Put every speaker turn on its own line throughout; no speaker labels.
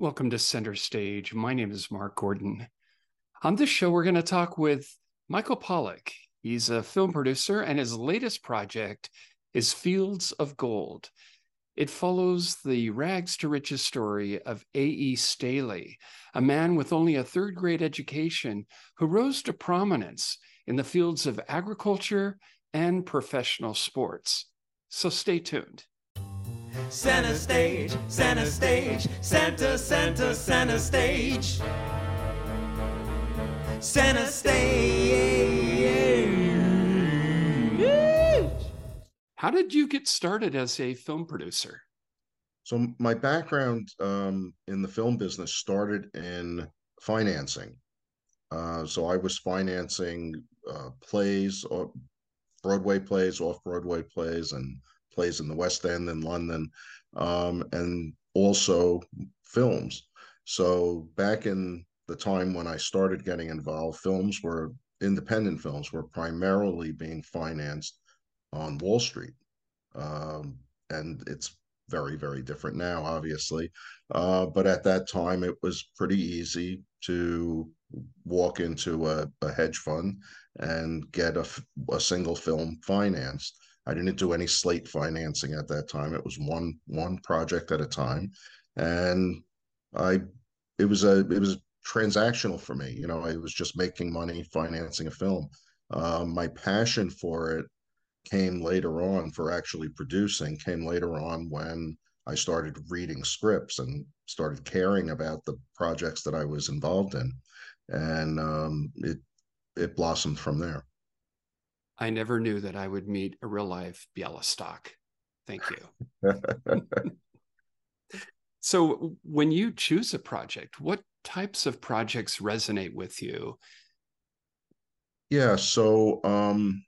Welcome to Center Stage. My name is Mark Gordon. On this show, we're going to talk with Michael Pollack. He's a film producer, and his latest project is Fields of Gold. It follows the rags to riches story of A.E. Staley, a man with only a third grade education who rose to prominence in the fields of agriculture and professional sports. So stay tuned.
Center stage, center stage, center, center, center stage. Center stage.
How did you get started as a film producer?
So my background um, in the film business started in financing. Uh, so I was financing uh, plays, or Broadway plays, off Broadway plays, and plays in the West End in London, um, and also films. So back in the time when I started getting involved, films were independent films were primarily being financed on Wall Street, um, and it's very very different now, obviously. Uh, but at that time, it was pretty easy to walk into a, a hedge fund and get a, a single film financed. I didn't do any slate financing at that time. It was one one project at a time, and I it was a it was transactional for me. You know, I was just making money financing a film. Um, my passion for it came later on for actually producing came later on when I started reading scripts and started caring about the projects that I was involved in, and um, it it blossomed from there.
I never knew that I would meet a real life Bialystock. Thank you. so, when you choose a project, what types of projects resonate with you?
Yeah, so um,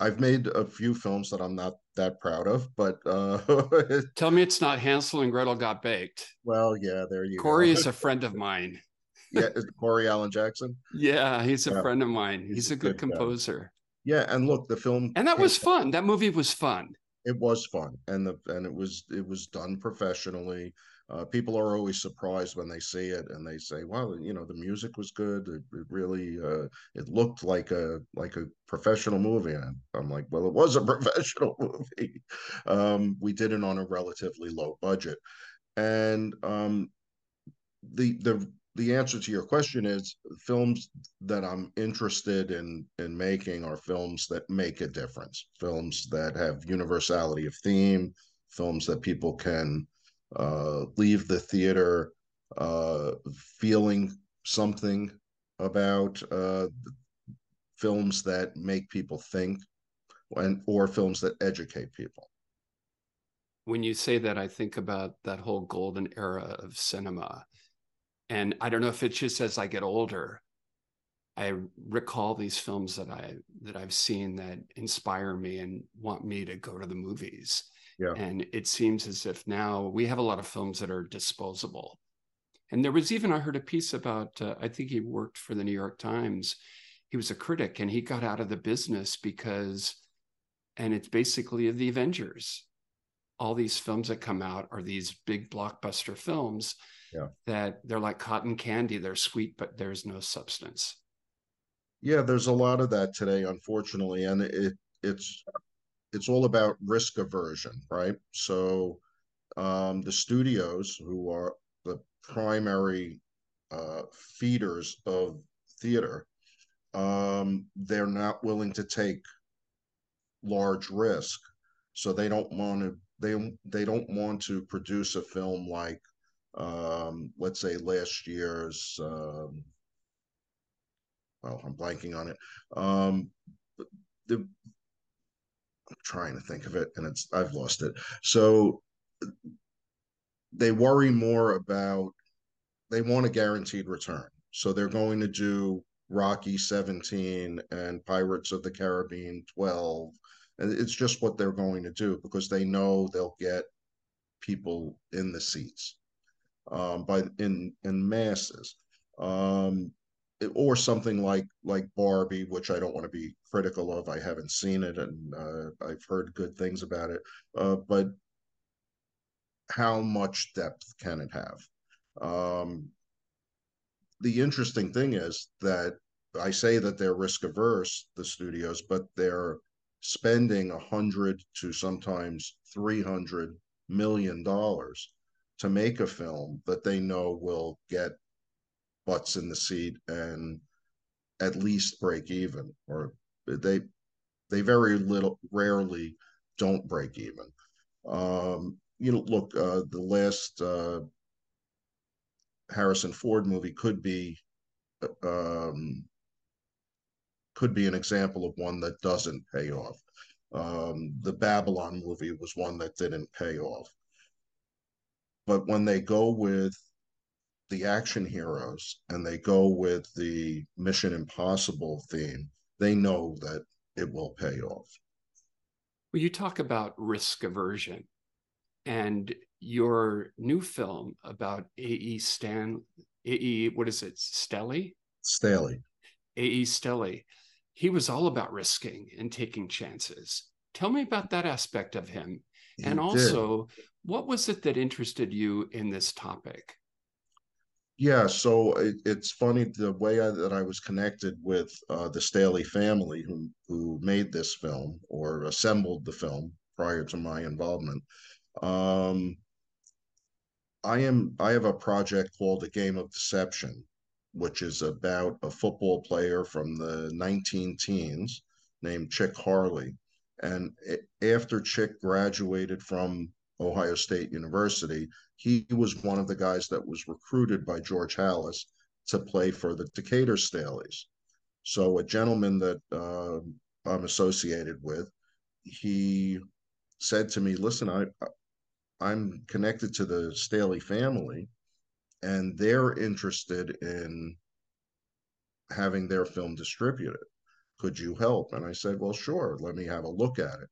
I've made a few films that I'm not that proud of, but uh,
tell me it's not Hansel and Gretel got baked.
Well, yeah, there you
Corey
go.
Corey is a friend of mine
yeah, is Corey Allen Jackson?
Yeah, he's a yeah. friend of mine. He's, he's a good, good composer.
Guy. Yeah, and look, the film
and that was fun. That movie was fun.
It was fun, and the and it was it was done professionally. Uh, people are always surprised when they see it and they say, "Well, you know, the music was good. It, it really uh, it looked like a like a professional movie." And I'm like, "Well, it was a professional movie. Um, we did it on a relatively low budget, and um, the the the answer to your question is films that I'm interested in in making are films that make a difference, films that have universality of theme, films that people can uh, leave the theater uh, feeling something about, uh, films that make people think, and or films that educate people.
When you say that, I think about that whole golden era of cinema and I don't know if it's just as I get older, I recall these films that I that I've seen that inspire me and want me to go to the movies. Yeah. And it seems as if now we have a lot of films that are disposable. And there was even I heard a piece about uh, I think he worked for the New York Times. He was a critic and he got out of the business because and it's basically the Avengers. All these films that come out are these big blockbuster films
yeah.
that they're like cotton candy. They're sweet, but there's no substance.
Yeah, there's a lot of that today, unfortunately, and it it's it's all about risk aversion, right? So um, the studios, who are the primary uh, feeders of theater, um, they're not willing to take large risk, so they don't want to they they don't want to produce a film like um, let's say last year's, um, well, I'm blanking on it. Um, the, I'm trying to think of it and it's, I've lost it. So they worry more about, they want a guaranteed return. So they're going to do Rocky 17 and Pirates of the Caribbean 12. And it's just what they're going to do because they know they'll get people in the seats um, by in in masses, um, or something like like Barbie, which I don't want to be critical of. I haven't seen it, and uh, I've heard good things about it. Uh, but how much depth can it have? Um, the interesting thing is that I say that they're risk averse, the studios, but they're spending a hundred to sometimes three hundred million dollars to make a film that they know will get butts in the seat and at least break even or they they very little rarely don't break even. Um you know look uh the last uh harrison ford movie could be um could be an example of one that doesn't pay off. Um the babylon movie was one that didn't pay off. But when they go with the action heroes and they go with the mission impossible theme they know that it will pay off.
Well you talk about risk aversion and your new film about ae stan ae what is it stelly?
Staley
ae stelly he was all about risking and taking chances tell me about that aspect of him
He
and
did.
also what was it that interested you in this topic
Yeah, so it, it's funny the way I, that I was connected with uh, the Staley family who who made this film or assembled the film prior to my involvement. Um, I am I have a project called A Game of Deception, which is about a football player from the 19 teens named Chick Harley. And after Chick graduated from Ohio State University, he was one of the guys that was recruited by George Halas to play for the Decatur Staleys. So a gentleman that uh, I'm associated with, he said to me, "Listen, I I'm connected to the Staley family, and they're interested in having their film distributed. Could you help?" And I said, "Well, sure. Let me have a look at it."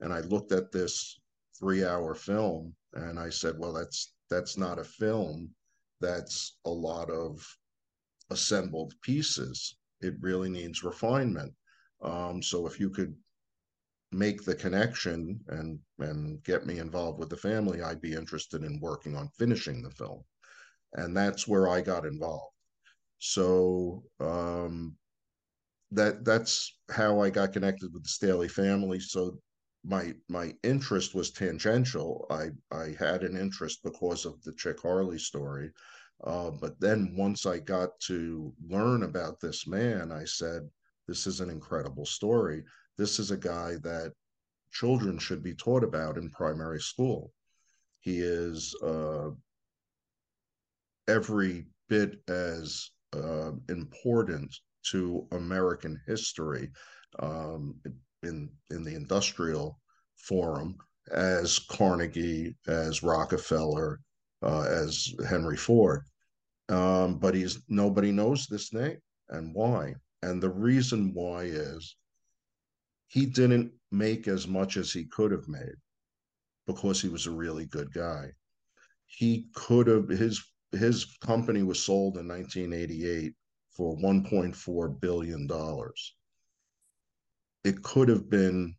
And I looked at this three-hour film, and I said, "Well, that's that's not a film. That's a lot of assembled pieces. It really needs refinement. Um, so if you could make the connection and and get me involved with the family, I'd be interested in working on finishing the film. And that's where I got involved. So um, that that's how I got connected with the Staley family. So my my interest was tangential. I I had an interest because of the Chick Harley story. Uh, but then once I got to learn about this man, I said, this is an incredible story. This is a guy that children should be taught about in primary school. He is uh, every bit as uh, important to American history um, in in the industrial forum as Carnegie, as Rockefeller, uh, as Henry Ford. Um, but he's nobody knows this name and why. And the reason why is he didn't make as much as he could have made because he was a really good guy. He could have his his company was sold in 1988 for 1.4 billion dollars. It could have been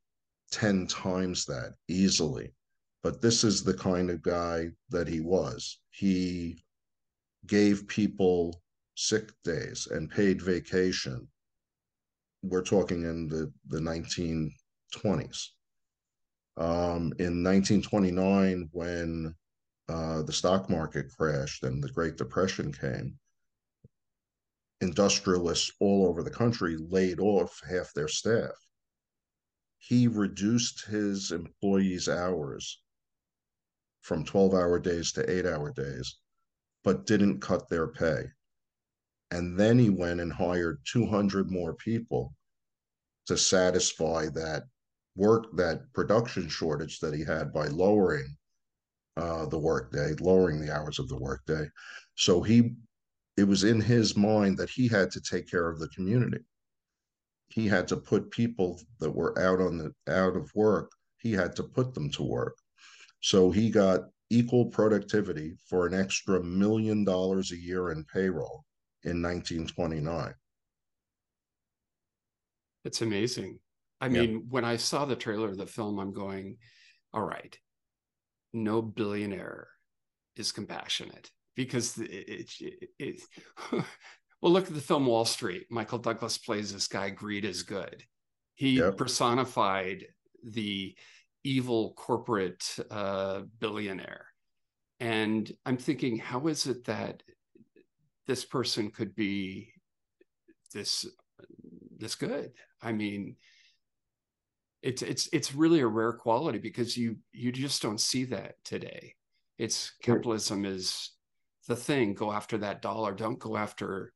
10 times that easily. But this is the kind of guy that he was. He gave people sick days and paid vacation. We're talking in the, the 1920s. Um, in 1929, when uh, the stock market crashed and the Great Depression came, industrialists all over the country laid off half their staff. He reduced his employees' hours from 12 hour days to eight hour days, but didn't cut their pay. And then he went and hired 200 more people to satisfy that work, that production shortage that he had by lowering uh, the workday, lowering the hours of the workday. So he, it was in his mind that he had to take care of the community. He had to put people that were out on the out of work. He had to put them to work. So he got equal productivity for an extra million dollars a year in payroll in 1929.
It's amazing. I
Yeah.
mean, when I saw the trailer of the film, I'm going, all right, no billionaire is compassionate because it, it, it, well look at the film wall street. Michael douglas plays this guy greed is good. He yep. personified the evil corporate uh, billionaire. And i'm thinking how is it that this person could be this this good? I mean it's it's it's really a rare quality because you you just don't see that today. It's capitalism is the thing. Go after that dollar. Don't go after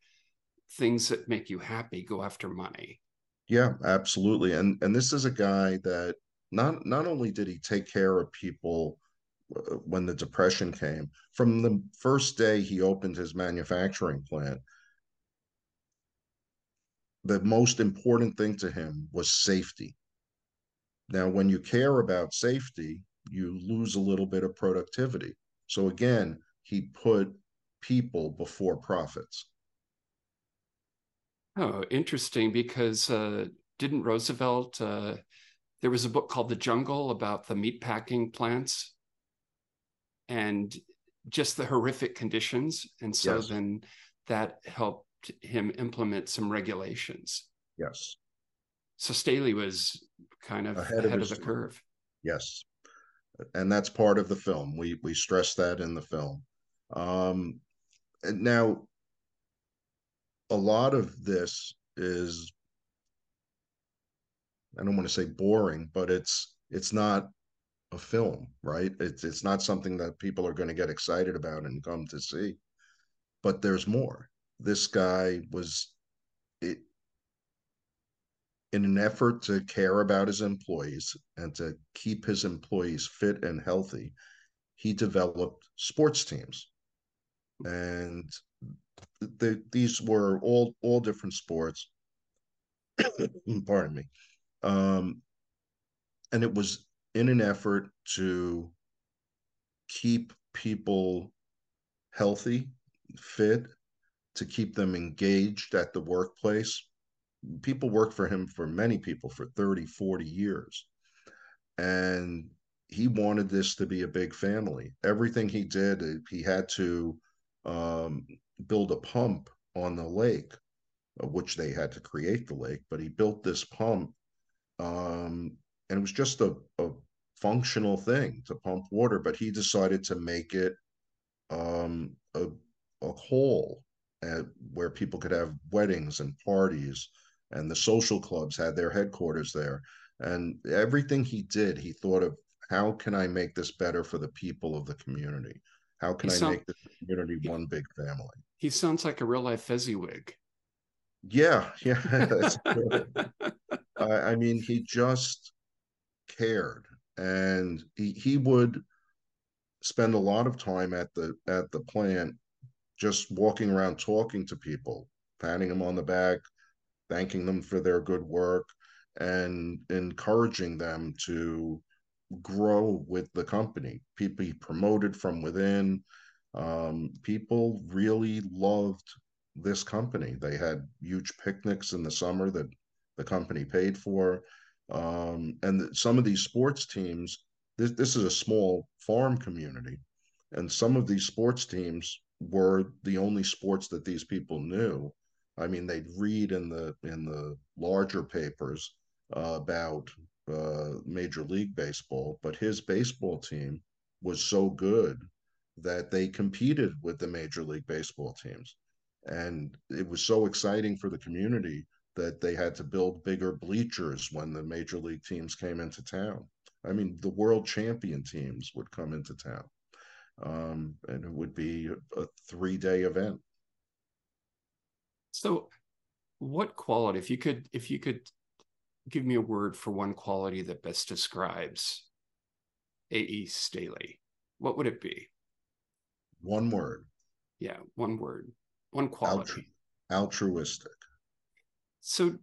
things that make you happy. Go after money.
Yeah absolutely. And and this is a guy that not not only did he take care of people uh, when the depression came from the first day he opened his manufacturing plant the most important thing to him was safety now, when you care about safety, you lose a little bit of productivity. So again, he put people before profits.
Oh, interesting. Because uh, didn't Roosevelt? Uh, there was a book called The Jungle about the meatpacking plants and just the horrific conditions, and so yes. then that helped him implement some regulations.
Yes.
So Staley was kind of ahead, ahead of, of, the curve.
Yes, and that's part of the film. We we stress that in the film. Um, now, a lot of this is I don't want to say boring, but it's it's not a film, right? It's it's not something that people are going to get excited about and come to see. But there's more. This guy was in an effort to care about his employees and to keep his employees fit and healthy, he developed sports teams. And the, these were all all different sports. Pardon me. Um, and it was in an effort to keep people healthy, fit, to keep them engaged at the workplace, people worked for him for many people for 30 40 years. And he wanted this to be a big family. Everything he did uh, he had to um, build a pump on the lake which they had to create the lake but he built this pump um, and it was just a, a, functional thing to pump water but he decided to make it um, a, a hall uh, where people could have weddings and parties and the social clubs had their headquarters there. And everything he did, he thought of how can I make this better for the people of the community? How can he I sound, make the community he, one big family?
He sounds like a real life Fezziwig.
Yeah, yeah. I, I mean, he just cared, and he he would spend a lot of time at the at the plant, just walking around talking to people, patting them on the back, thanking them for their good work and encouraging them to grow with the company. People promoted from within. Um, people really loved this company. They had huge picnics in the summer that the company paid for. Um, and some of these sports teams, this, this is a small farm community. And some of these sports teams were the only sports that these people knew. I mean, they'd read in the in the larger papers uh, about uh, Major League Baseball, but his baseball team was so good that they competed with the Major League Baseball teams, and it was so exciting for the community that they had to build bigger bleachers when the Major League teams came into town. I mean, the world champion teams would come into town, um, and it would be a, three day event.
So, what quality, if you could, if you could give me a word for one quality that best describes A.E. Staley, what would it be?
One word.
Yeah, one word, one quality.
Altru- altruistic.
So,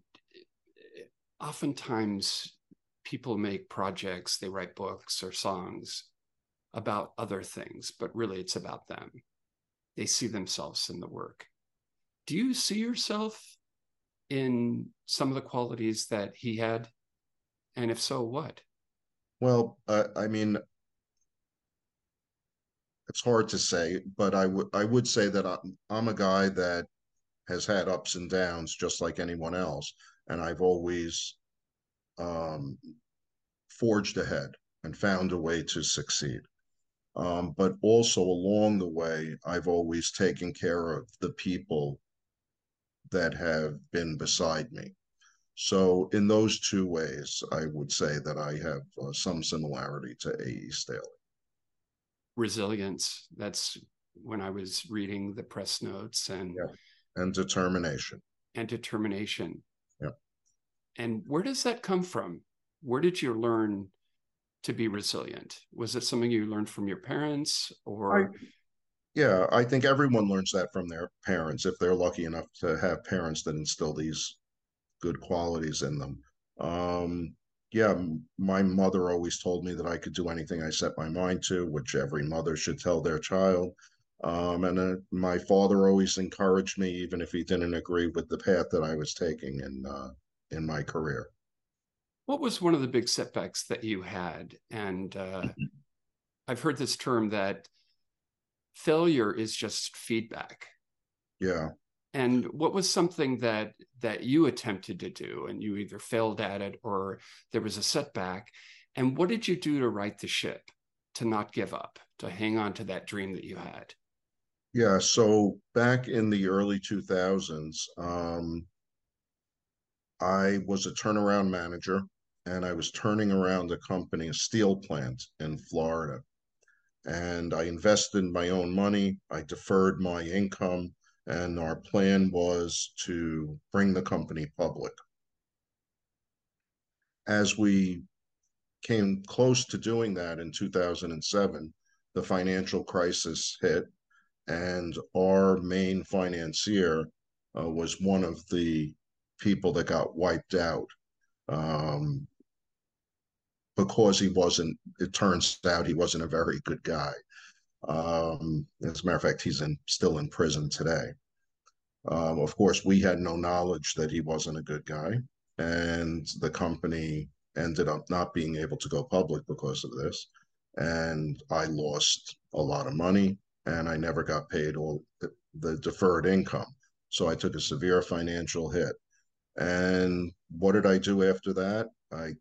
oftentimes people make projects, they write books or songs about other things, but really it's about them. They see themselves in the work do you see yourself in some of the qualities that he had? And if so, what?
Well, I mean, it's hard to say, but I would I would say that I'm, I'm a guy that has had ups and downs just like anyone else, and I've always um, forged ahead and found a way to succeed. Um, but also along the way, I've always taken care of the people that have been beside me. So in those two ways, I would say that I have uh, some similarity to A.E. Staley.
Resilience. That's when I was reading the press notes and
yeah. and determination.
And determination.
Yeah.
And where does that come from? Where did you learn to be resilient? Was it something you learned from your parents or? I,
yeah, I think everyone learns that from their parents if they're lucky enough to have parents that instill these good qualities in them. Um, yeah, my mother always told me that I could do anything I set my mind to, which every mother should tell their child. Um, and uh, my father always encouraged me, even if he didn't agree with the path that I was taking in uh, in my career.
What was one of the big setbacks that you had? And uh, I've heard this term that failure is just feedback.
Yeah.
And what was something that that you attempted to do and you either failed at it or there was a setback? And what did you do to right the ship, to not give up, to hang on to that dream that you had?
Yeah, so back in the early 2000s, um, I was a turnaround manager and I was turning around a company, a steel plant in Florida. And I invested my own money, I deferred my income, and our plan was to bring the company public. As we came close to doing that in 2007, the financial crisis hit, and our main financier uh, was one of the people that got wiped out um, because he wasn't, it turns out he wasn't a very good guy. Um, as a matter of fact, he's in, still in prison today. Um, of course, we had no knowledge that he wasn't a good guy, and the company ended up not being able to go public because of this. And I lost a lot of money, and I never got paid all the, the deferred income. So I took a severe financial hit. And what did I do after that? I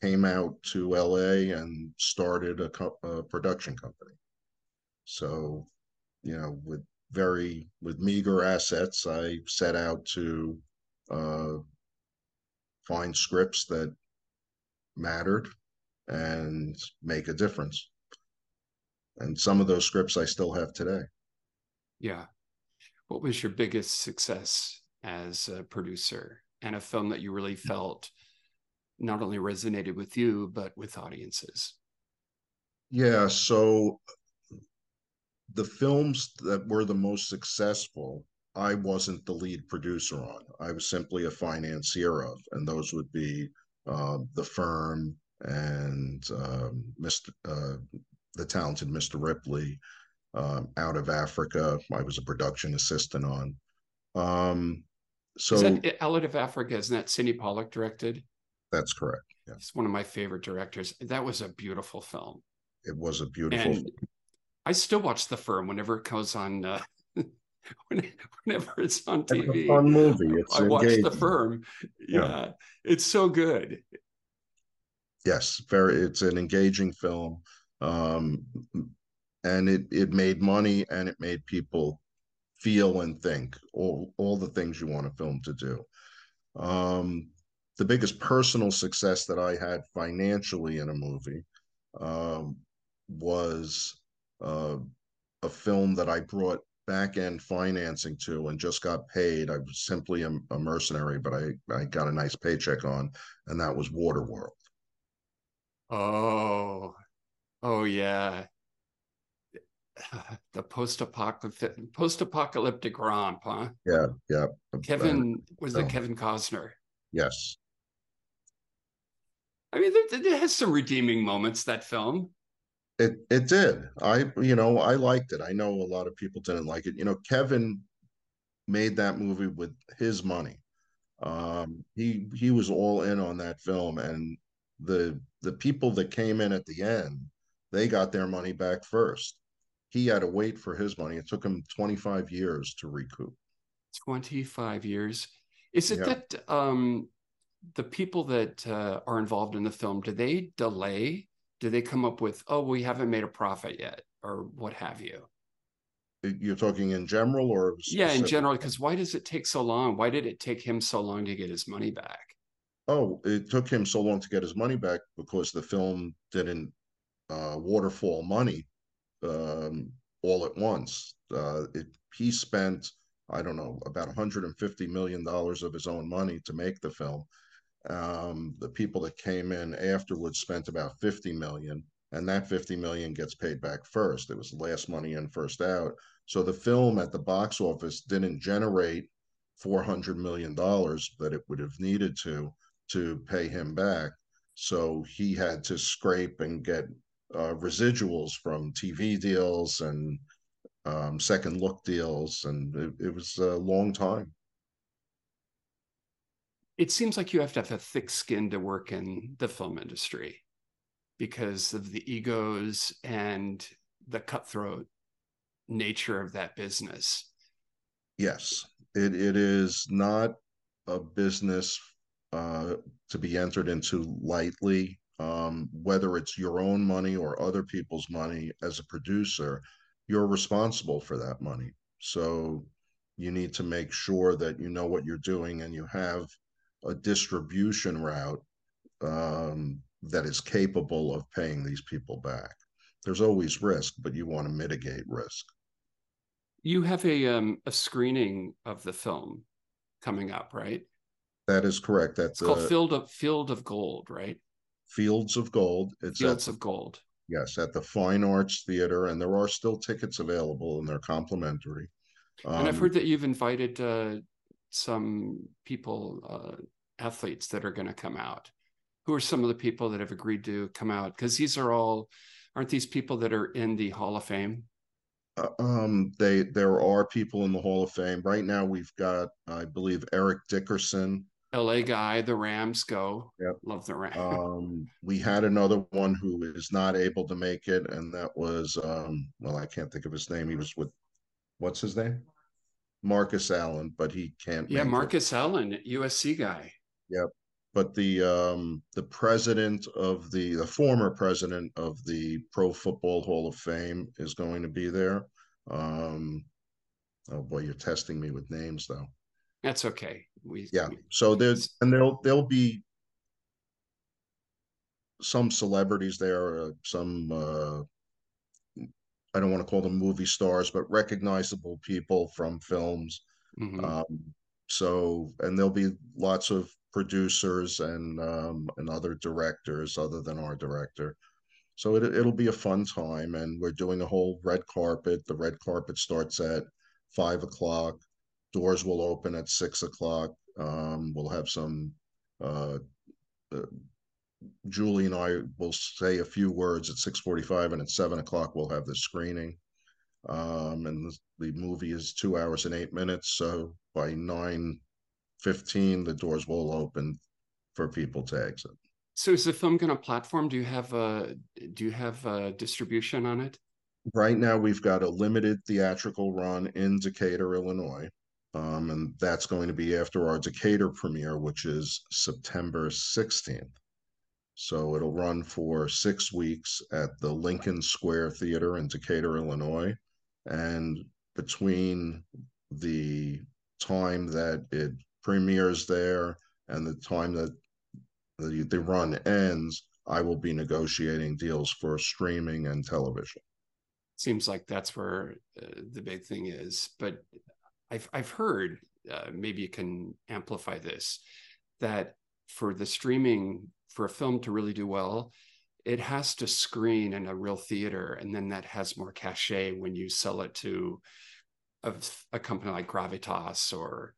came out to LA and started a, co- a production company. So, you know, with very with meager assets, I set out to uh, find scripts that mattered and make a difference. And some of those scripts I still have today.
Yeah. What was your biggest success as a producer and a film that you really felt not only resonated with you but with audiences.
Yeah so the films that were the most successful i wasn't the lead producer on. I was simply a financier of and those would be uh, the firm and um, mr uh, the talented mr ripley um, out of africa i was a production assistant on. Um, so
is that out of africa isn't that Sydney Pollack directed
that's correct. Yeah.
He's one of my favorite directors. That was a beautiful film.
It was a beautiful.
And I still watch The Firm whenever it goes on. Uh, whenever it's on TV,
it's a fun movie. It's
I watch The Firm. Yeah, yeah, it's so good.
Yes, very. It's an engaging film, um, and it it made money and it made people feel and think all all the things you want a film to do. Um, the biggest personal success that I had financially in a movie um, was uh, a film that I brought back end financing to and just got paid. I was simply a, a, mercenary, but I, I got a nice paycheck on, and that was Waterworld.
Oh, oh yeah. The post-apocalyptic post-apocalyptic romp, huh?
Yeah, yeah.
Kevin was it Kevin Costner?
Yes.
I mean, it has some redeeming moments. That film.
It it did. I you know I liked it. I know a lot of people didn't like it. You know, Kevin made that movie with his money. Um, he he was all in on that film, and the the people that came in at the end, they got their money back first. he had to wait for his money. It took him 25 years to recoup.
25 years. Is it
Yeah.
that um, the people that uh, are involved in the film, do they delay? Do they come up with, oh, we haven't made a profit yet, or what have you?
You're talking in general or
Yeah, in general, because why does it take so long? Why did it take him so long to get his money back?
Oh, it took him so long to get his money back because the film didn't uh, waterfall money um, all at once. Uh, it, he spent, I don't know, about 150 million dollars of his own money to make the film. Um, the people that came in afterwards spent about 50 million, and that 50 million gets paid back first. It was last money in, first out. So the film at the box office didn't generate 400 million dollars that it would have needed to to pay him back. So he had to scrape and get uh, residuals from TV deals and um, second look deals, and it, it was a long time.
It seems like you have to have a thick skin to work in the film industry because of the egos and the cutthroat nature of that business.
Yes, it, it is not a business uh, to be entered into lightly. Um, whether it's your own money or other people's money as a producer, you're responsible for that money. So you need to make sure that you know what you're doing and you have a distribution route um, that is capable of paying these people back. There's always risk, but you want to mitigate risk.
You have a um, a screening of the film coming up, right?
That is correct.
It's
That's
called
uh,
Field of Field of Gold, right?
Fields of Gold. It's
Fields of Gold.
yes, at the Fine Arts Theater, and there are still tickets available, and they're complimentary.
and I've
Um,
heard that you've invited uh, some people, uh, athletes that are going to come out. Who are some of the people that have agreed to come out? Because these are all, aren't these people that are in the Hall of Fame?
Uh, Um, they there are people in the Hall of Fame right now. We've got, I believe, Eric Dickerson.
LA guy, the Rams go.
Yep.
Love the Rams.
Um, we had another one who is not able to make it, and that was, um, well, I can't think of his name. He was with, what's his name? Marcus Allen, but he can't.
yeah,
make it.
Marcus Allen, USC guy. Yep.
But the um, the president of the the former president of the Pro Football Hall of Fame is going to be there. Um, oh boy, you're testing me with names though.
That's okay. We
Yeah. So there's and there'll there'll be some celebrities there, uh, some uh, I don't want to call them movie stars, but recognizable people from films.
mhm.
Um, so and there'll be lots of producers and um, and other directors other than our director. So it, it'll be a fun time, and we're doing a whole red carpet. The red carpet starts at five o'clock. Doors will open at six o'clock. Um, we'll have some. Uh, uh, Julie and I will say a few words at six forty-five, and at seven o'clock we'll have the screening. Um, and the, movie is two hours and eight minutes, so by nine fifteen, the doors will open for people to exit.
so is the film going to platform? Do you have a do you have a distribution on it?
Right now, we've got a limited theatrical run in Decatur, Illinois. Um, and that's going to be after our Decatur premiere, which is September 16th. So it'll run for six weeks at the Lincoln Square Theater in Decatur, Illinois. And between the time that it premieres there and the time that the, the run ends, I will be negotiating deals for streaming and television.
seems like that's where uh, the big thing is. But I've I've heard uh, maybe you can amplify this that for the streaming for a film to really do well, it has to screen in a real theater, and then that has more cachet when you sell it to a, a company like Gravitas or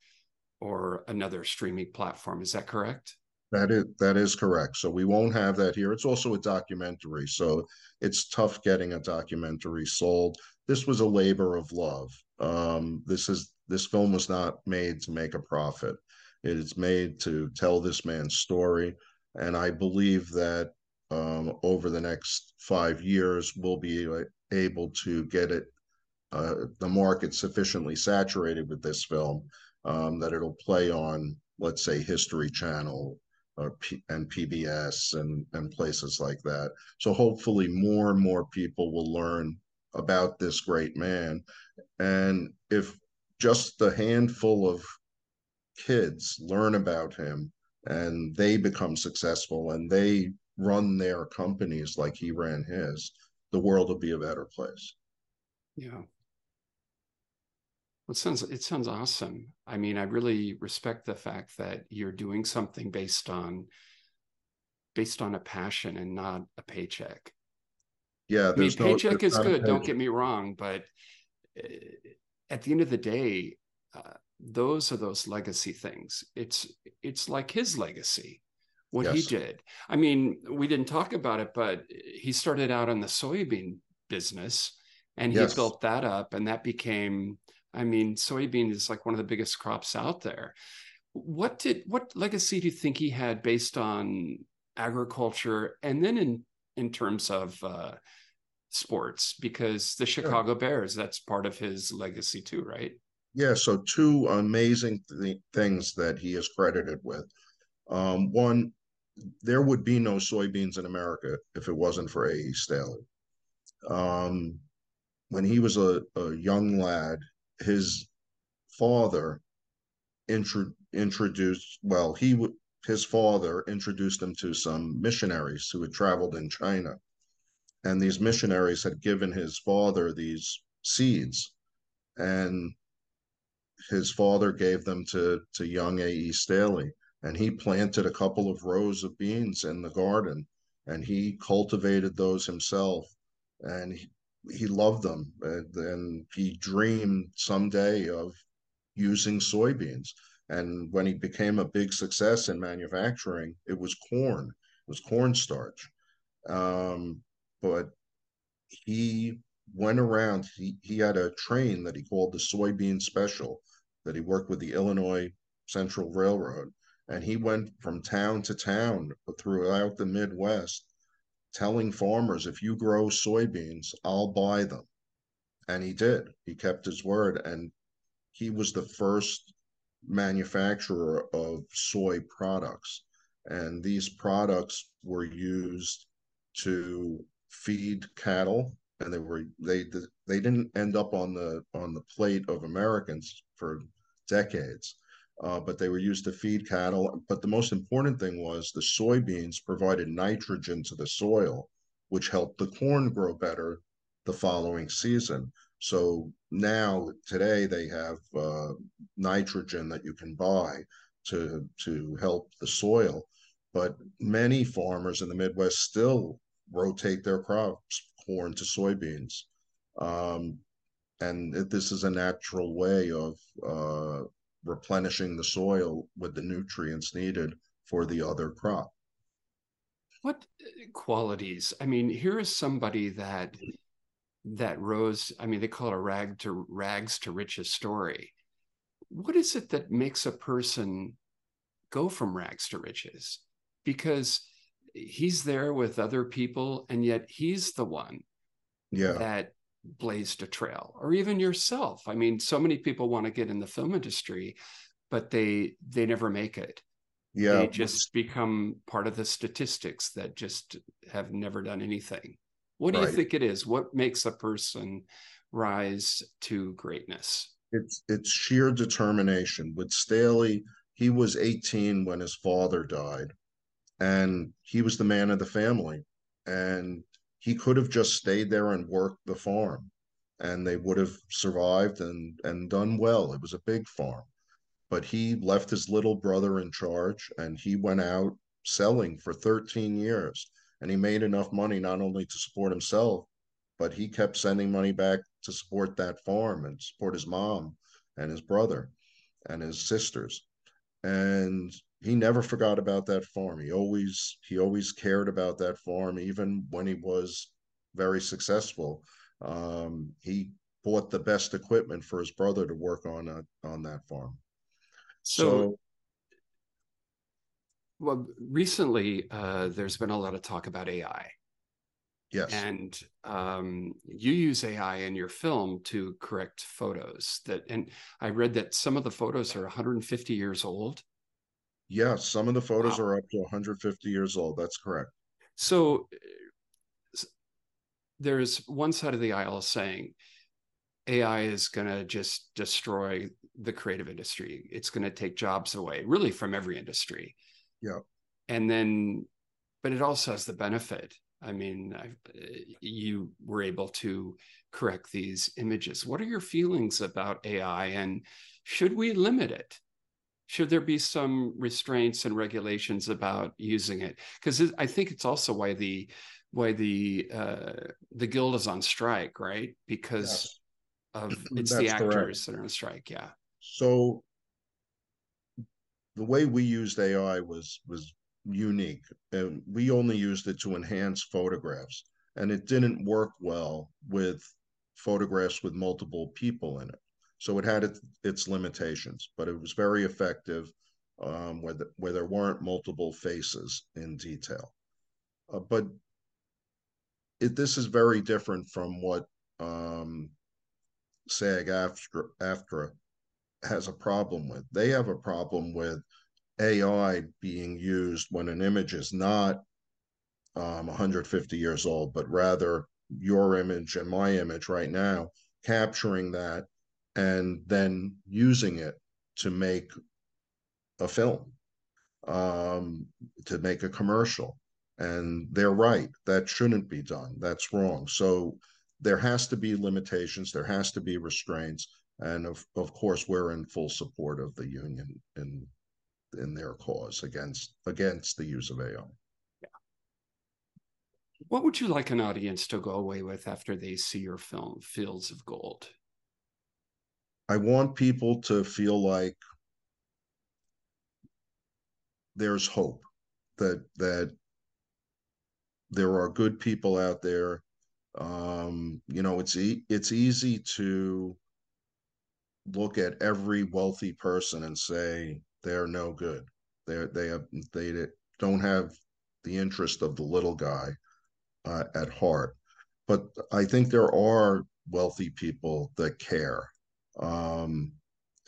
or another streaming platform. Is that correct?
That is that is correct. So we won't have that here. It's also a documentary, so it's tough getting a documentary sold. This was a labor of love. Um, this is this film was not made to make a profit. It is made to tell this man's story, and I believe that um, over the next five years, we'll be able to get it uh, the market sufficiently saturated with this film um, that it'll play on, let's say, History Channel or P- and PBS and and places like that. So hopefully, more and more people will learn about this great man, and if just a handful of kids learn about him and they become successful and they run their companies like he ran his, the world will be a better place.
Yeah. It sounds it sounds awesome. I mean, I really respect the fact that you're doing something based on based on a passion and not a paycheck.
Yeah,
I mean, paycheck no, is good. Don't get me wrong, but uh, at the end of the day, uh, those are those legacy things. It's it's like his legacy, what yes. he did. I mean, we didn't talk about it, but he started out in the soybean business, and he yes. built that up, and that became I mean, soybean is like one of the biggest crops out there. What did what legacy do you think he had based on agriculture, and then in in terms of uh, sports? Because the Chicago Bears, that's part of his legacy too, right?
Yeah. So two amazing th- things that he is credited with. Um, one, there would be no soybeans in America if it wasn't for A.E. Staley. Um, when he was a, a young lad, his father intro, introduced well he his father introduced him to some missionaries who had traveled in china and these missionaries had given his father these seeds and his father gave them to to young A.E. Staley and he planted a couple of rows of beans in the garden and he cultivated those himself and he, he loved them and, and he dreamed someday of using soybeans and when he became a big success in manufacturing it was corn it was cornstarch um, but he went around he, he had a train that he called the soybean special that he worked with the illinois central railroad and he went from town to town throughout the midwest telling farmers, if you grow soybeans, I'll buy them. And he did. He kept his word. And he was the first manufacturer of soy products. And these products were used to feed cattle and they were they they didn't end up on the on the plate of Americans for decades uh, but they were used to feed cattle. But the most important thing was the soybeans provided nitrogen to the soil, which helped the corn grow better the following season. So now, today, they have uh, nitrogen that you can buy to, to help the soil. But many farmers in the Midwest still rotate their crops, corn to soybeans. Um, and this is a natural way of uh, replenishing the soil with the nutrients needed for the other crop.
What uh, qualities? I mean, here is somebody that that rose. I mean, they call it a rag to rags to riches story. What is it that makes a person go from rags to riches? Because he's there with other people, and yet he's the one
yeah.
that blazed a trail or even yourself. I mean so many people want to get in the film industry but they they never make it.
Yeah.
they just become part of the statistics that just have never done anything. What do right. you think it is? What makes a person rise to greatness?
It's it's sheer determination. With staley he was 18 when his father died and he was the man of the family. And he could have just stayed there and worked the farm and they would have survived and and done well. It was a big farm. But he left his little brother in charge and he went out selling for 13 years. And he made enough money not only to support himself but he kept sending money back to support that farm and support his mom and his brother and his sisters. And he never forgot about that farm. He always he always cared about that farm, even when he was very successful. Um, he bought the best equipment for his brother to work on a, on that farm.
So, so Well, recently uh, there's been a lot of talk about AI.
Yes.
And um, you use AI in your film to correct photos that, and I read that some of the photos are 150 years old.
Yes, some of the photos
Wow.
are up to 150 years old. That's correct.
So eh, there's one side of the aisle saying AI is going to just destroy the creative industry. It's going to take jobs away, really, from every industry.
Yeah.
And then, but it also has the benefit. I mean, I, eh, you were able to correct these images. What are your feelings about AI and should we limit it? Should there be some restraints and regulations about using it? Because I think it's also why the why the uh, the guild is on strike, right? Because
Yes.
of it's the actors that are on strike. Yeah.
So the way we used AI was was unique, and we only used it to enhance photographs, and it didn't work well with photographs with multiple people in it. So it had its, limitations, but it was very effective um, where the, where there weren't multiple faces in detail. Uh, but it, this is very different from what um, SAG-AFTRA AFTRA has a problem with. They have a problem with AI being used when an image is not um, 150 years old, but rather your image and my image right now, capturing that and then using it to make a film, um, to make a commercial. And they're right. That shouldn't be done. That's wrong. So there has to be limitations. There has to be restraints. And of, of course, we're in full support of the union in in their cause against against the use of AI.
What would you like an audience to go away with after they see your film, Fields of Gold?
I want people to feel like there's hope that that there are good people out there. Um, you know, it's e- it's easy to look at every wealthy person and say they're no good. They they have they don't have the interest of the little guy uh, at heart. But I think there are wealthy people that care, um,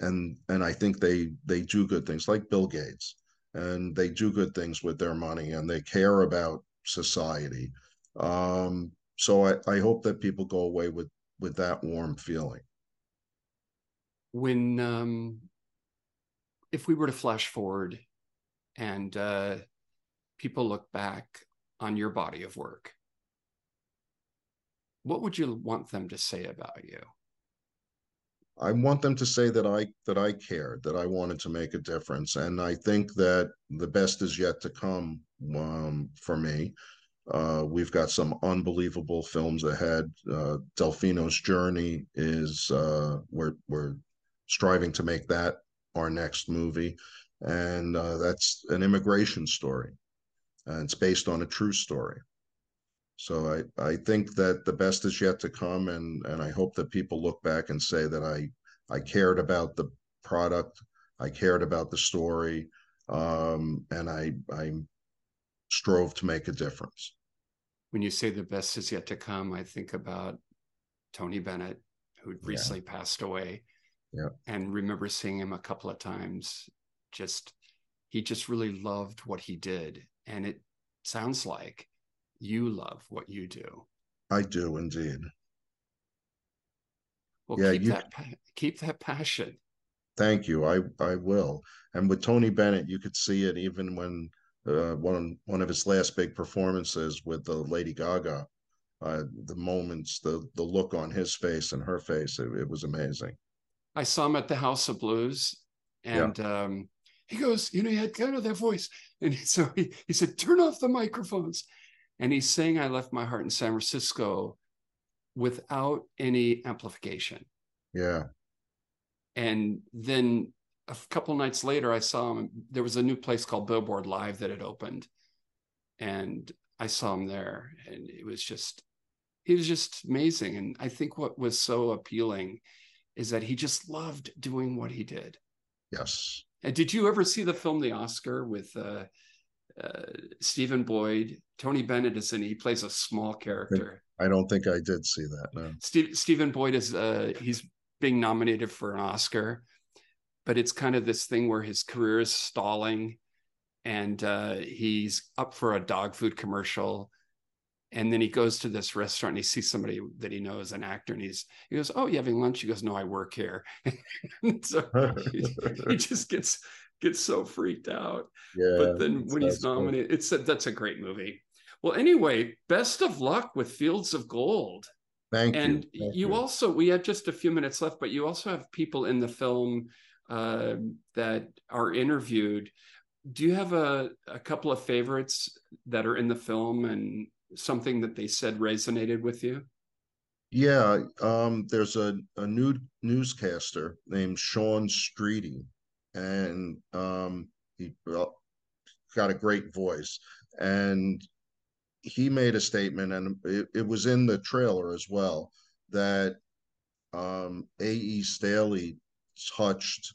and and I think they they do good things, like Bill Gates, and they do good things with their money, and they care about society. Um, so I, I hope that people go away with with that warm feeling.
When, um, if we were to flash forward and uh, people look back on your body of work, what would you want them to say about you?
I want them to say that I that I cared, that I wanted to make a difference, and I think that the best is yet to come um, for me. Uh, we've got some unbelievable films ahead. Uh, Delfino's Journey is uh, we're we're striving to make that our next movie, and uh, that's an immigration story, and it's based on a true story. So I, I think that the best is yet to come, and and I hope that people look back and say that I I cared about the product, I cared about the story, um, and I I strove to make a difference.
When you say the best is yet to come, I think about Tony Bennett, who
Yeah.
recently passed away.
Yeah.
And remember seeing him a couple of times. Just, he just really loved what he did. And it sounds like you love what you do.
I do indeed.
Well,
Yeah,
keep
you-
that keep that passion.
Thank you. I I will. And with Tony Bennett, you could see it even when uh, one one of his last big performances with the Lady Gaga. Uh, the moments, the the look on his face and her face, it, it was amazing.
I saw him at the House of Blues, and um, he goes, you know, he had kind of that voice, and so he, he said, "Turn off the microphones," and he's saying, "I left my heart in San Francisco without any amplification."
Yeah,
And then a couple nights later, I saw him. There was a new place called Billboard Live that had opened, and I saw him there, and it was just, he was just amazing. And I think what was so appealing is that he just loved doing what he did.
yes.
And did you ever see the film The Oscar with uh, uh, Stephen Boyd, Tony Bennett is in. He plays a small character.
I don't think I did see that. No.
Steve, Stephen Boyd is uh, he's being nominated for an Oscar, but it's kind of this thing where his career is stalling, and uh, he's up for a dog food commercial, and then he goes to this restaurant and he sees somebody that he knows, an actor, and he's he goes, "Oh, you having lunch?" He goes, "No, I work here." so he, he just gets gets so freaked out.
Yeah.
But then when he's nominated, it's a, that's a great movie. Well, anyway, best of luck with Fields of Gold.
Thank
And
you. Thank
you, also, we have just a few minutes left, but you also have people in the film uh, that are interviewed. Do you have a, a couple of favorites that are in the film and something that they said resonated with you?
Yeah, um, there's a, a new newscaster named Sean Streety, and um, he got a great voice. And he made a statement, and it, it was in the trailer as well, that um, A.E. Staley touched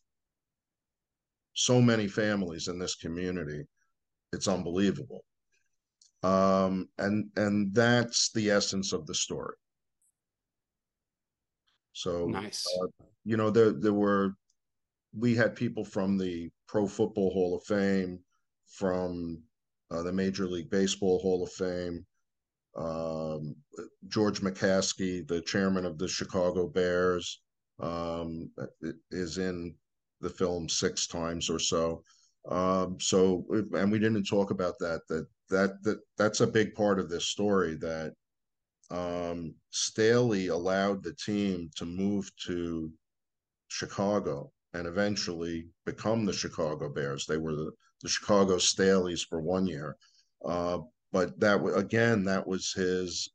so many families in this community. It's unbelievable. Um, and and that's the essence of the story. So
Nice.
you know, there there were we had people from the Pro Football Hall of Fame, from uh, the Major League Baseball Hall of Fame. Um, George McCaskey, the chairman of the Chicago Bears, um, is in the film six times or so. Um, so, and we didn't talk about that. That that that that's a big part of this story. That um, Staley allowed the team to move to Chicago and eventually become the Chicago Bears. They were the, the Chicago Staleys for one year. Uh, but that again, that was his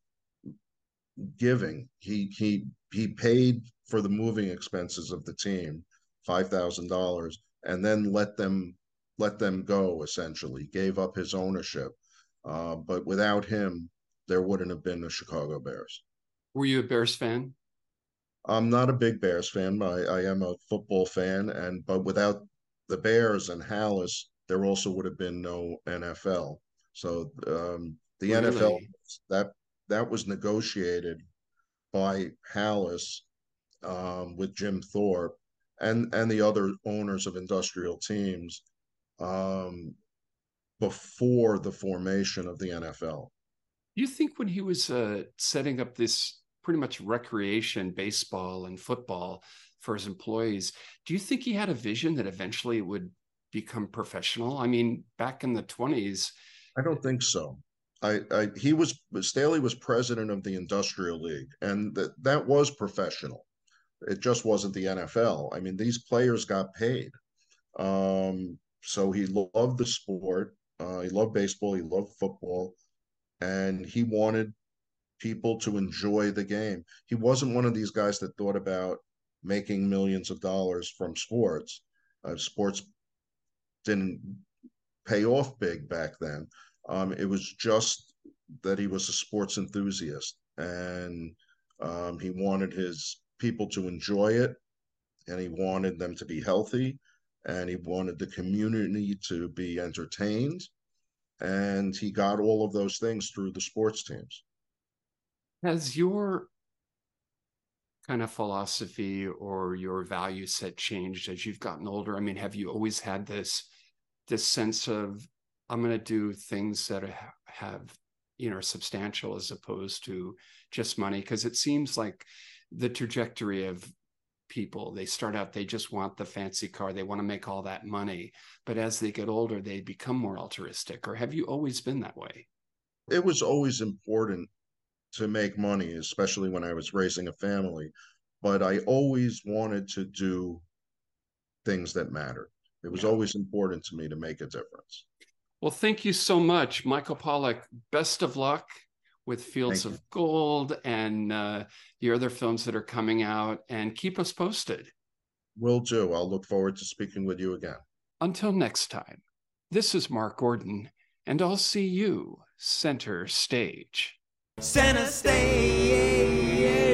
giving. He he he paid for the moving expenses of the team, five thousand dollars, and then let them let them go. Essentially, gave up his ownership. Uh, but without him, there wouldn't have been the Chicago Bears.
Were you a Bears fan?
I'm not a big Bears fan. I, I am a football fan, and but without the Bears and Halas, there also would have been no NFL. So um, the
Really?
NFL that that was negotiated by Halas um, with Jim Thorpe and and the other owners of industrial teams um, before the formation of the NFL.
You think when he was uh, setting up this pretty much recreation, baseball and football for his employees, do you think he had a vision that eventually it would become professional? I mean, back in the 20s,
I don't think so. I, I he was Staley was president of the Industrial League, and that that was professional. It just wasn't the NFL. I mean, these players got paid. Um, so he loved the sport. Uh, he loved baseball. He loved football, and he wanted people to enjoy the game. He wasn't one of these guys that thought about making millions of dollars from sports. Uh, sports didn't pay off big back then. Um, it was just that he was a sports enthusiast and um, he wanted his people to enjoy it and he wanted them to be healthy and he wanted the community to be entertained and he got all of those things through the sports teams
has your kind of philosophy or your value set changed as you've gotten older? I mean, have you always had this this sense of I'm going to do things that ha- have you know substantial as opposed to just money? Because it seems like the trajectory of people they start out they just want the fancy car they want to make all that money but as they get older they become more altruistic or have you always been that way
it was always important to make money especially when i was raising a family but i always wanted to do things that mattered it was
Yeah.
always important to me to make a difference
Well, thank you so much, Michael Pollack. Best of luck with Fields of Gold and uh, the other films that are coming out, and keep us posted.
will do i'll look forward to speaking with you again
Until next time, this is Mark Gordon, and I'll see you center stage.
Center stage.